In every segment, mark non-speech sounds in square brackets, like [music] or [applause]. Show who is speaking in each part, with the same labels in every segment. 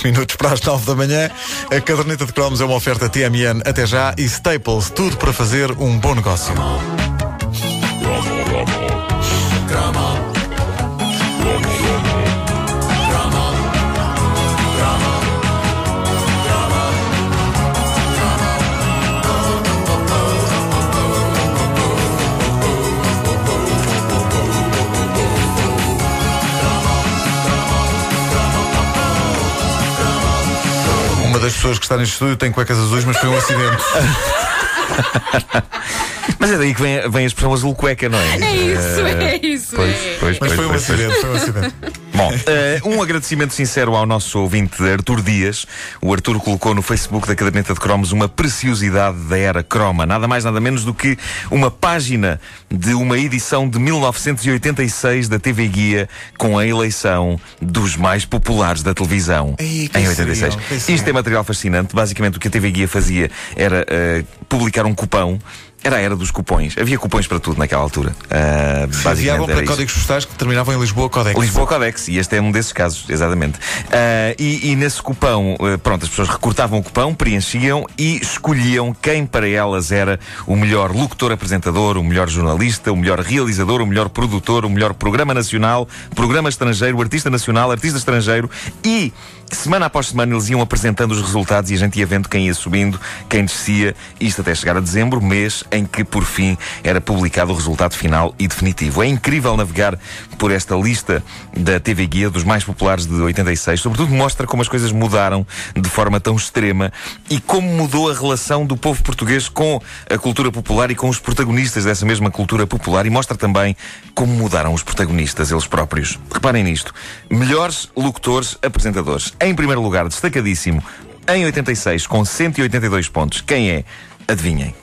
Speaker 1: 10 minutos para as 9 da manhã. A caderneta de cromos é uma oferta TMN até já e Staples, tudo para fazer um bom negócio. Pessoas que está neste estúdio tem cuecas azuis, mas foi um acidente. [laughs]
Speaker 2: Mas é daí que vem, vem a expressão azul cueca, não é?
Speaker 3: É isso, é isso.
Speaker 2: Pois,
Speaker 3: é.
Speaker 2: pois,
Speaker 1: Mas
Speaker 2: pois,
Speaker 1: foi um
Speaker 2: pois, pois.
Speaker 1: acidente, foi um acidente. [laughs]
Speaker 2: Bom, [laughs] eh, um agradecimento sincero ao nosso ouvinte Artur Dias. O Artur colocou no Facebook da Caderneta de Cromos uma preciosidade da era croma. Nada mais, nada menos do que uma página de uma edição de 1986 da TV Guia com a eleição dos mais populares da televisão
Speaker 1: Ei,
Speaker 2: em 86.
Speaker 1: seriam?
Speaker 2: Isto é material fascinante. Basicamente, o que a TV Guia fazia era eh, publicar um cupão. Era a era dos cupões. Havia cupões para tudo naquela altura. Ah, basicamente
Speaker 1: Enviavam para códigos postais que terminavam em Lisboa Codex.
Speaker 2: Lisboa Codex, e este é um desses casos, exatamente. Ah, e, e nesse cupão, eh, pronto, as pessoas recortavam o cupão, preenchiam e escolhiam quem para elas era o melhor locutor-apresentador, o melhor jornalista, o melhor realizador, o melhor produtor, o melhor programa nacional, programa estrangeiro, artista nacional, artista estrangeiro e. Semana após semana eles iam apresentando os resultados e a gente ia vendo quem ia subindo, quem descia, isto até chegar a dezembro, mês em que por fim era publicado o resultado final e definitivo. É incrível navegar por esta lista da TV Guia dos mais populares de 86, sobretudo mostra como as coisas mudaram de forma tão extrema e como mudou a relação do povo português com a cultura popular e com os protagonistas dessa mesma cultura popular e mostra também como mudaram os protagonistas eles próprios. Reparem nisto. Melhores locutores, apresentadores. Em primeiro lugar, destacadíssimo, em 86, com 182 pontos. Quem é? Adivinhem.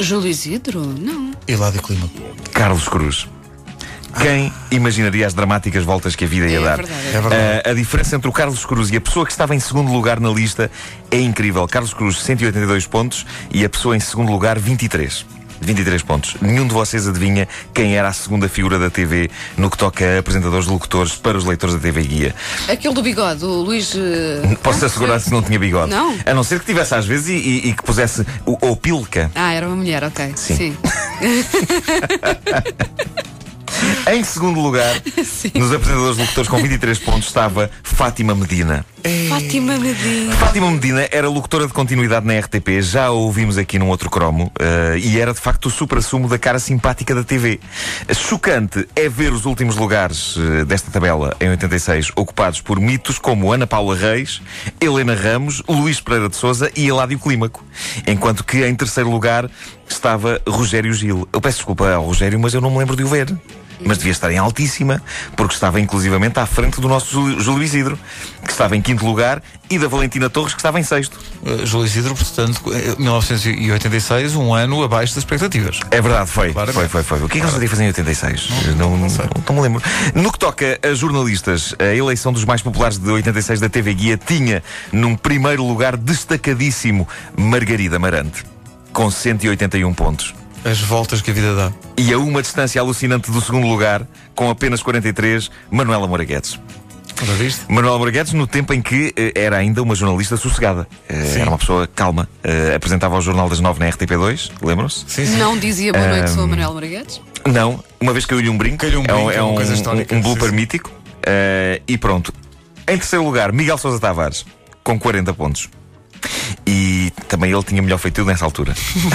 Speaker 3: Júlio Isidro? Não.
Speaker 1: Hilário Clima.
Speaker 2: Carlos Cruz. Quem imaginaria as dramáticas voltas que a vida ia
Speaker 3: É
Speaker 2: dar?
Speaker 3: verdade.
Speaker 1: É verdade.
Speaker 2: Ah, a diferença entre o Carlos Cruz e a pessoa que estava em segundo lugar na lista é incrível. Carlos Cruz, 182 pontos e a pessoa em segundo lugar, 23. 23 pontos. Nenhum de vocês adivinha quem era a segunda figura da TV no que toca a apresentadores de locutores para os leitores da TV Guia.
Speaker 3: Aquele do bigode, o Luís. eh,
Speaker 2: Posso assegurar se não tinha bigode.
Speaker 3: Não?
Speaker 2: A não ser que tivesse às vezes e, e- e que pusesse o, ou pilca.
Speaker 3: Ah, era uma mulher, ok.
Speaker 2: Sim.
Speaker 3: Sim. [laughs] [laughs]
Speaker 2: Em segundo lugar, [laughs]
Speaker 3: Sim.
Speaker 2: nos apresentadores de locutores com 23 pontos estava Fátima Medina.
Speaker 3: Fátima Medina.
Speaker 2: Fátima Medina era locutora de continuidade na RTP, já a ouvimos aqui num outro cromo, eh, e era de facto o supra-sumo da cara simpática da TV. Chocante é ver os últimos lugares eh, desta tabela, em 86, ocupados por mitos como Ana Paula Reis, Helena Ramos, Luís Pereira de Souza e Eládio Clímaco. Enquanto que em terceiro lugar estava Rogério Gil. Eu peço desculpa ao Rogério, mas eu não me lembro de o ver. Mas devia estar em altíssima, porque estava inclusivamente à frente do nosso Júlio- Isidro, que estava em quinto lugar, e da Valentina Torres, que estava em sexto.
Speaker 1: Uh, Júlio Isidro, portanto, eh, 1986, um ano abaixo das expectativas.
Speaker 2: É verdade, foi.
Speaker 1: Claro.
Speaker 2: Foi, foi, foi. O que é que eles iam fazer em 86? Não, não, não me lembro. No que toca a jornalistas, a eleição dos mais populares de 86 da TV Guia tinha, num primeiro lugar destacadíssimo, Margarida Marante, com 181 pontos.
Speaker 1: As voltas que a vida dá.
Speaker 2: E a uma distância alucinante do segundo lugar, com apenas 43, Manuela Moraguetes.
Speaker 1: Já viste?
Speaker 2: Manuela Moraguetes, no tempo em que eh, era ainda uma jornalista sossegada. Eh,
Speaker 1: Sim.
Speaker 2: era uma pessoa calma. Eh, apresentava o Jornal das Nove na RTP2, lembram-se?
Speaker 1: Sim, sim.
Speaker 3: Não dizia boa noite, sou a Manuel Marguetes?
Speaker 2: Não, uma vez caiu-lhe um brinco.
Speaker 1: Caiu-lhe um
Speaker 2: é um,
Speaker 1: brinco,
Speaker 2: é
Speaker 1: é uma
Speaker 2: um,
Speaker 1: coisa histórica,
Speaker 2: um
Speaker 1: sim,
Speaker 2: blooper
Speaker 1: sim.
Speaker 2: mítico. Eh, e pronto. Em terceiro lugar, Miguel Sousa Tavares, com 40 pontos. E também ele tinha melhor feitiço nessa altura.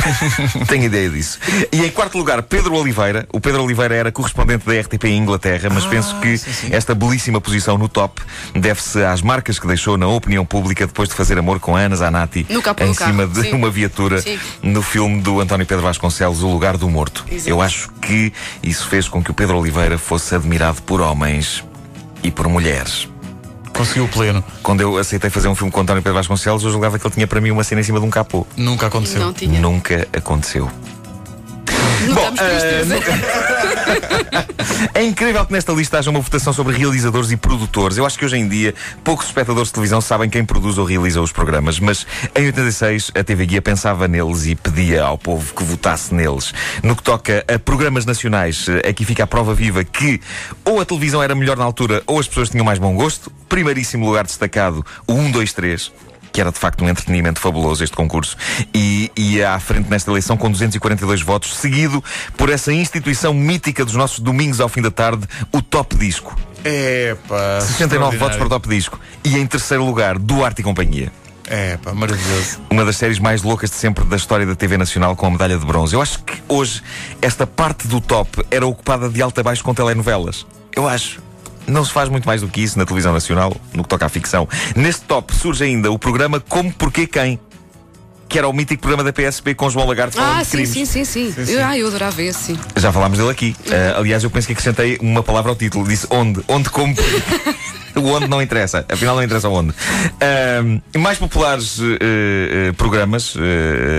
Speaker 2: [laughs] Tenho ideia disso. E em quarto lugar, Pedro Oliveira. O Pedro Oliveira era correspondente da RTP em Inglaterra, mas
Speaker 1: Ah,
Speaker 2: penso que
Speaker 1: sim, sim.
Speaker 2: esta belíssima posição no top deve-se às marcas que deixou na opinião pública depois de fazer amor com Ana Zanatti
Speaker 3: No capô
Speaker 2: em cima de
Speaker 3: sim.
Speaker 2: uma viatura no filme do António Pedro Vasconcelos, O Lugar do Morto.
Speaker 3: Exato.
Speaker 2: Eu acho que isso fez com que o Pedro Oliveira fosse admirado por homens e por mulheres.
Speaker 1: Conseguiu o pleno.
Speaker 2: Quando eu aceitei fazer um filme com António Pedro Vasconcelos, eu julgava que ele tinha para mim uma cena em cima de um capô.
Speaker 1: Nunca aconteceu.
Speaker 3: Não tinha.
Speaker 2: Nunca aconteceu. Bom, eh, [laughs] é incrível que nesta lista haja uma votação sobre realizadores e produtores. Eu acho que hoje em dia poucos espectadores de televisão sabem quem produz ou realiza os programas, mas em 86 a TV Guia pensava neles e pedia ao povo que votasse neles. No que toca a programas nacionais, eh, aqui fica a prova viva que ou a televisão era melhor na altura ou as pessoas tinham mais bom gosto. Primeiríssimo lugar destacado, o 1, 2, 3 que era de facto um entretenimento fabuloso este concurso, e ia à frente nesta eleição com 242 votos, seguido por essa instituição mítica dos nossos domingos ao fim da tarde, o Top Disco.
Speaker 1: Epa,
Speaker 2: 69 votos para o Top Disco. E em terceiro lugar, Duarte e Companhia.
Speaker 1: É, pá, maravilhoso.
Speaker 2: Uma das séries mais loucas de sempre da história da TV Nacional com a medalha de bronze. Eu acho que hoje esta parte do top era ocupada de alto a baixo com telenovelas. Eu acho. Não se faz muito mais do que isso na televisão nacional, no que toca à ficção. Neste top surge ainda o programa Como, Porquê, Quem? Que era o mítico programa da PSP com João Lagarto falando
Speaker 3: Ah,
Speaker 2: de
Speaker 3: sim, sim, sim, sim. Eu, ah, eu adorava esse, sim.
Speaker 2: Já falámos dele aqui. Uh, aliás, eu penso que acrescentei uma palavra ao título. Disse onde. Onde como. [laughs] O onde não interessa, afinal não interessa onde. Uh, mais populares uh, uh, programas uh,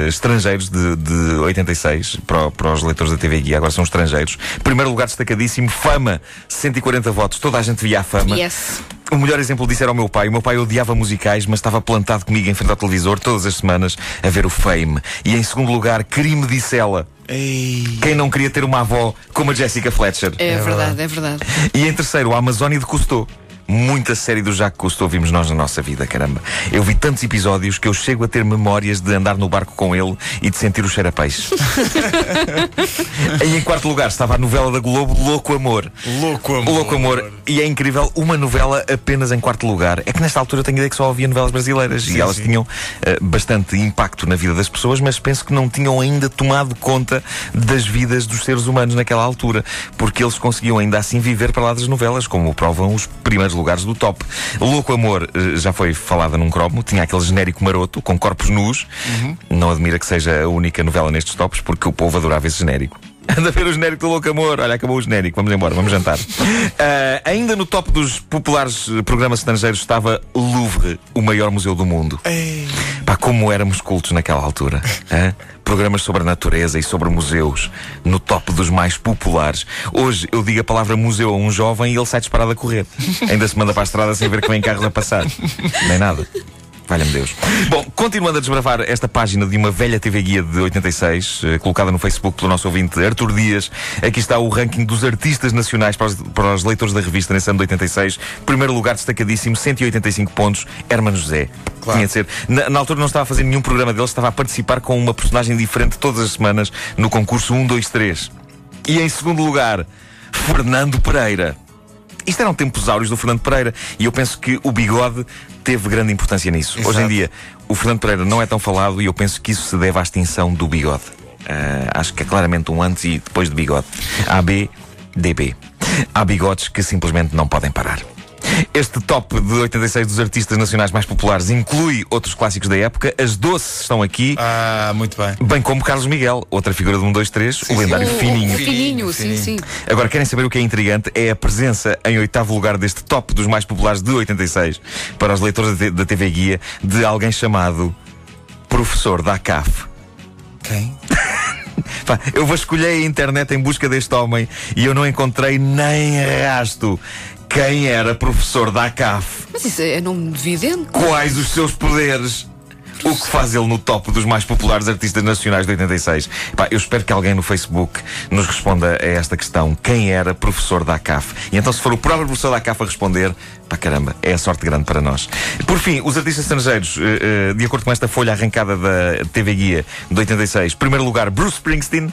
Speaker 2: estrangeiros de, de 86 para, para os leitores da TV Guia, agora são estrangeiros. Primeiro lugar destacadíssimo, Fama, 140 votos. Toda a gente via a fama.
Speaker 3: Yes.
Speaker 2: O melhor exemplo disso era o meu pai. O meu pai odiava musicais, mas estava plantado comigo em frente ao televisor todas as semanas a ver o Fame. E em segundo lugar, Crime disse ela.
Speaker 1: Ei.
Speaker 2: Quem não queria ter uma avó como a Jessica Fletcher?
Speaker 3: É, verdade, é verdade.
Speaker 2: E em terceiro, a Amazónia de Cousteau. Muita série do Jacques Cousteau vimos nós na nossa vida, caramba. Eu vi tantos episódios que eu chego a ter memórias de andar no barco com ele e de sentir o cheiro a peixe. [laughs] e em quarto lugar estava a novela da Globo Louco Amor.
Speaker 1: Louco amor.
Speaker 2: Louco Amor. E é incrível, uma novela apenas em quarto lugar. É que nesta altura eu tenho a ideia que só havia novelas brasileiras
Speaker 1: Sim,
Speaker 2: e elas
Speaker 1: sim.
Speaker 2: tinham eh, bastante impacto na vida das pessoas, mas penso que não tinham ainda tomado conta das vidas dos seres humanos naquela altura, porque eles conseguiam ainda assim viver para lá das novelas, como provam os primeiros lugares do top. Louco Amor eh, já foi falada num cromo, tinha aquele genérico maroto com corpos nus. Não admira que seja a única novela nestes tops, porque o povo adorava esse genérico. [laughs] Anda a ver o genérico do Louco Amor. Olha, acabou o genérico. Vamos embora, vamos jantar. Ah, [laughs] ainda no top dos populares eh, programas estrangeiros estava Louvre, o maior museu do mundo.
Speaker 1: Ei.
Speaker 2: Pá, como éramos cultos naquela altura. hã? Programas sobre a natureza e sobre museus, no top dos mais populares. Hoje eu digo a palavra museu a um jovem e ele sai disparado a correr. Ainda se manda para a estrada sem ver que vem carros a passar. Nem nada. Valha-me Deus. Bom, continuando a desbravar esta página de uma velha TV Guia de 86, eh, colocada no Facebook pelo nosso ouvinte Artur Dias, aqui está o ranking dos artistas nacionais para os, para os leitores da revista nesse ano de 86. Primeiro lugar destacadíssimo, 185 pontos, Hermano José.
Speaker 1: Claro.
Speaker 2: Tinha de ser. Na, na altura não estava a fazer nenhum programa dele, estava a participar com uma personagem diferente todas as semanas no concurso 1, 2, 3. E em segundo lugar, Fernando Pereira. Isto eram tempos áureos do Fernando Pereira e eu penso que o bigode teve grande importância nisso.
Speaker 1: Exato.
Speaker 2: Hoje em dia, o Fernando Pereira não é tão falado e eu penso que isso se deve à extinção do bigode. Ah, acho que é claramente um antes e depois de bigode. AB, DB. Há bigodes que simplesmente não podem parar. Este top de 86 dos artistas nacionais mais populares inclui outros clássicos da época. As doces estão aqui,
Speaker 1: Ah, muito bem.
Speaker 2: bem como Carlos Miguel, outra figura de 1, 2, 3, o lendário
Speaker 3: o-
Speaker 2: Fininho.
Speaker 3: O fininho, sim, sim.
Speaker 2: Agora, querem saber o que é intrigante? É a presença em oitavo lugar deste top dos mais populares de 86 para os leitores da TV Guia de alguém chamado Professor da CAF.
Speaker 1: Quem? [laughs]
Speaker 2: Eu vasculhei a internet em busca deste homem e eu não encontrei nem rasto. Quem era professor da CAF?
Speaker 3: Mas isso é nome de vidente.
Speaker 2: Quais os seus poderes? O que faz ele no top dos mais populares artistas nacionais de 86? Pá, eu espero que alguém no Facebook nos responda a esta questão. Quem era professor da ACAF? E então, se for o próprio professor da ACAF a responder, pá, caramba, é a sorte grande para nós. Por fim, os artistas estrangeiros, eh, eh, de acordo com esta folha arrancada da TV Guia de 86, primeiro lugar, Bruce Springsteen.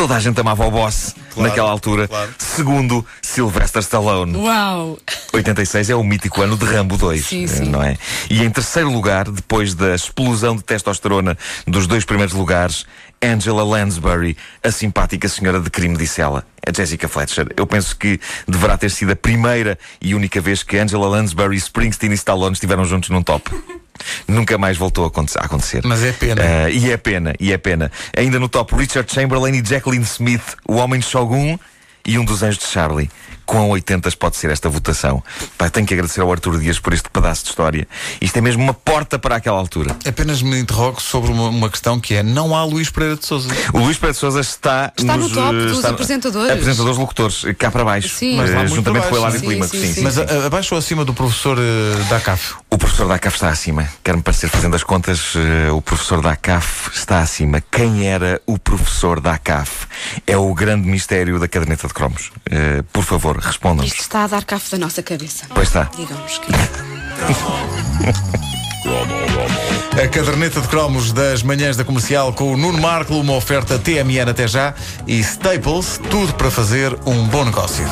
Speaker 2: Toda a gente amava o boss
Speaker 1: Claro,
Speaker 2: naquela altura.
Speaker 1: claro.
Speaker 2: Segundo, Sylvester Stallone.
Speaker 3: Uau!
Speaker 2: 86 é o mítico ano de Rambo 2,
Speaker 3: Sim,
Speaker 2: eh,
Speaker 3: sim.
Speaker 2: não é? E em terceiro lugar, depois da explosão de testosterona dos dois primeiros lugares, Angela Lansbury, a simpática senhora de crime, disse ela. A Jessica Fletcher. Eu penso que deverá ter sido a primeira e única vez que Angela Lansbury, Springsteen e Stallone estiveram juntos num top. [laughs] Nunca mais voltou a aconte- a acontecer.
Speaker 1: Mas é pena.
Speaker 2: Ah, e é pena, e é pena. Ainda no top, Richard Chamberlain e Jacqueline Smith, o homem de Shogun e um dos anjos de Charlie. Quão 80 pode ser esta votação. Pá, tenho que agradecer ao Artur Dias por este pedaço de história. Isto é mesmo uma porta para aquela altura.
Speaker 1: Apenas me interrogo sobre uma, uma questão que é: não há Luís Pereira de Souza.
Speaker 2: O Luís Pereira de Souza está,
Speaker 3: Está no
Speaker 2: nos,
Speaker 3: top
Speaker 2: eh,
Speaker 3: dos
Speaker 2: está-
Speaker 3: apresentadores.
Speaker 2: Apresentadores locutores, eh, cá para baixo.
Speaker 3: Sim.
Speaker 1: Mas
Speaker 2: Eh,
Speaker 1: lá
Speaker 2: juntamente
Speaker 1: para
Speaker 2: com o
Speaker 1: baixo,
Speaker 2: Eládio sim.
Speaker 3: Sim,
Speaker 2: Sim.
Speaker 1: Mas a- abaixo ou acima do professor eh, da CAF?
Speaker 2: O professor da ACAF está acima. Quero-me parecer fazendo as contas, eh, o professor da ACAF está acima. Quem era o professor da ACAF? É o grande mistério da caderneta de cromos. Eh, por favor, respondam-nos.
Speaker 3: Isto está a dar café da nossa cabeça.
Speaker 2: Pois está.
Speaker 3: Digamos que.
Speaker 1: A caderneta de cromos das manhãs da comercial com o Nuno Marco, uma oferta TMN até já e Staples, tudo para fazer um bom negócio.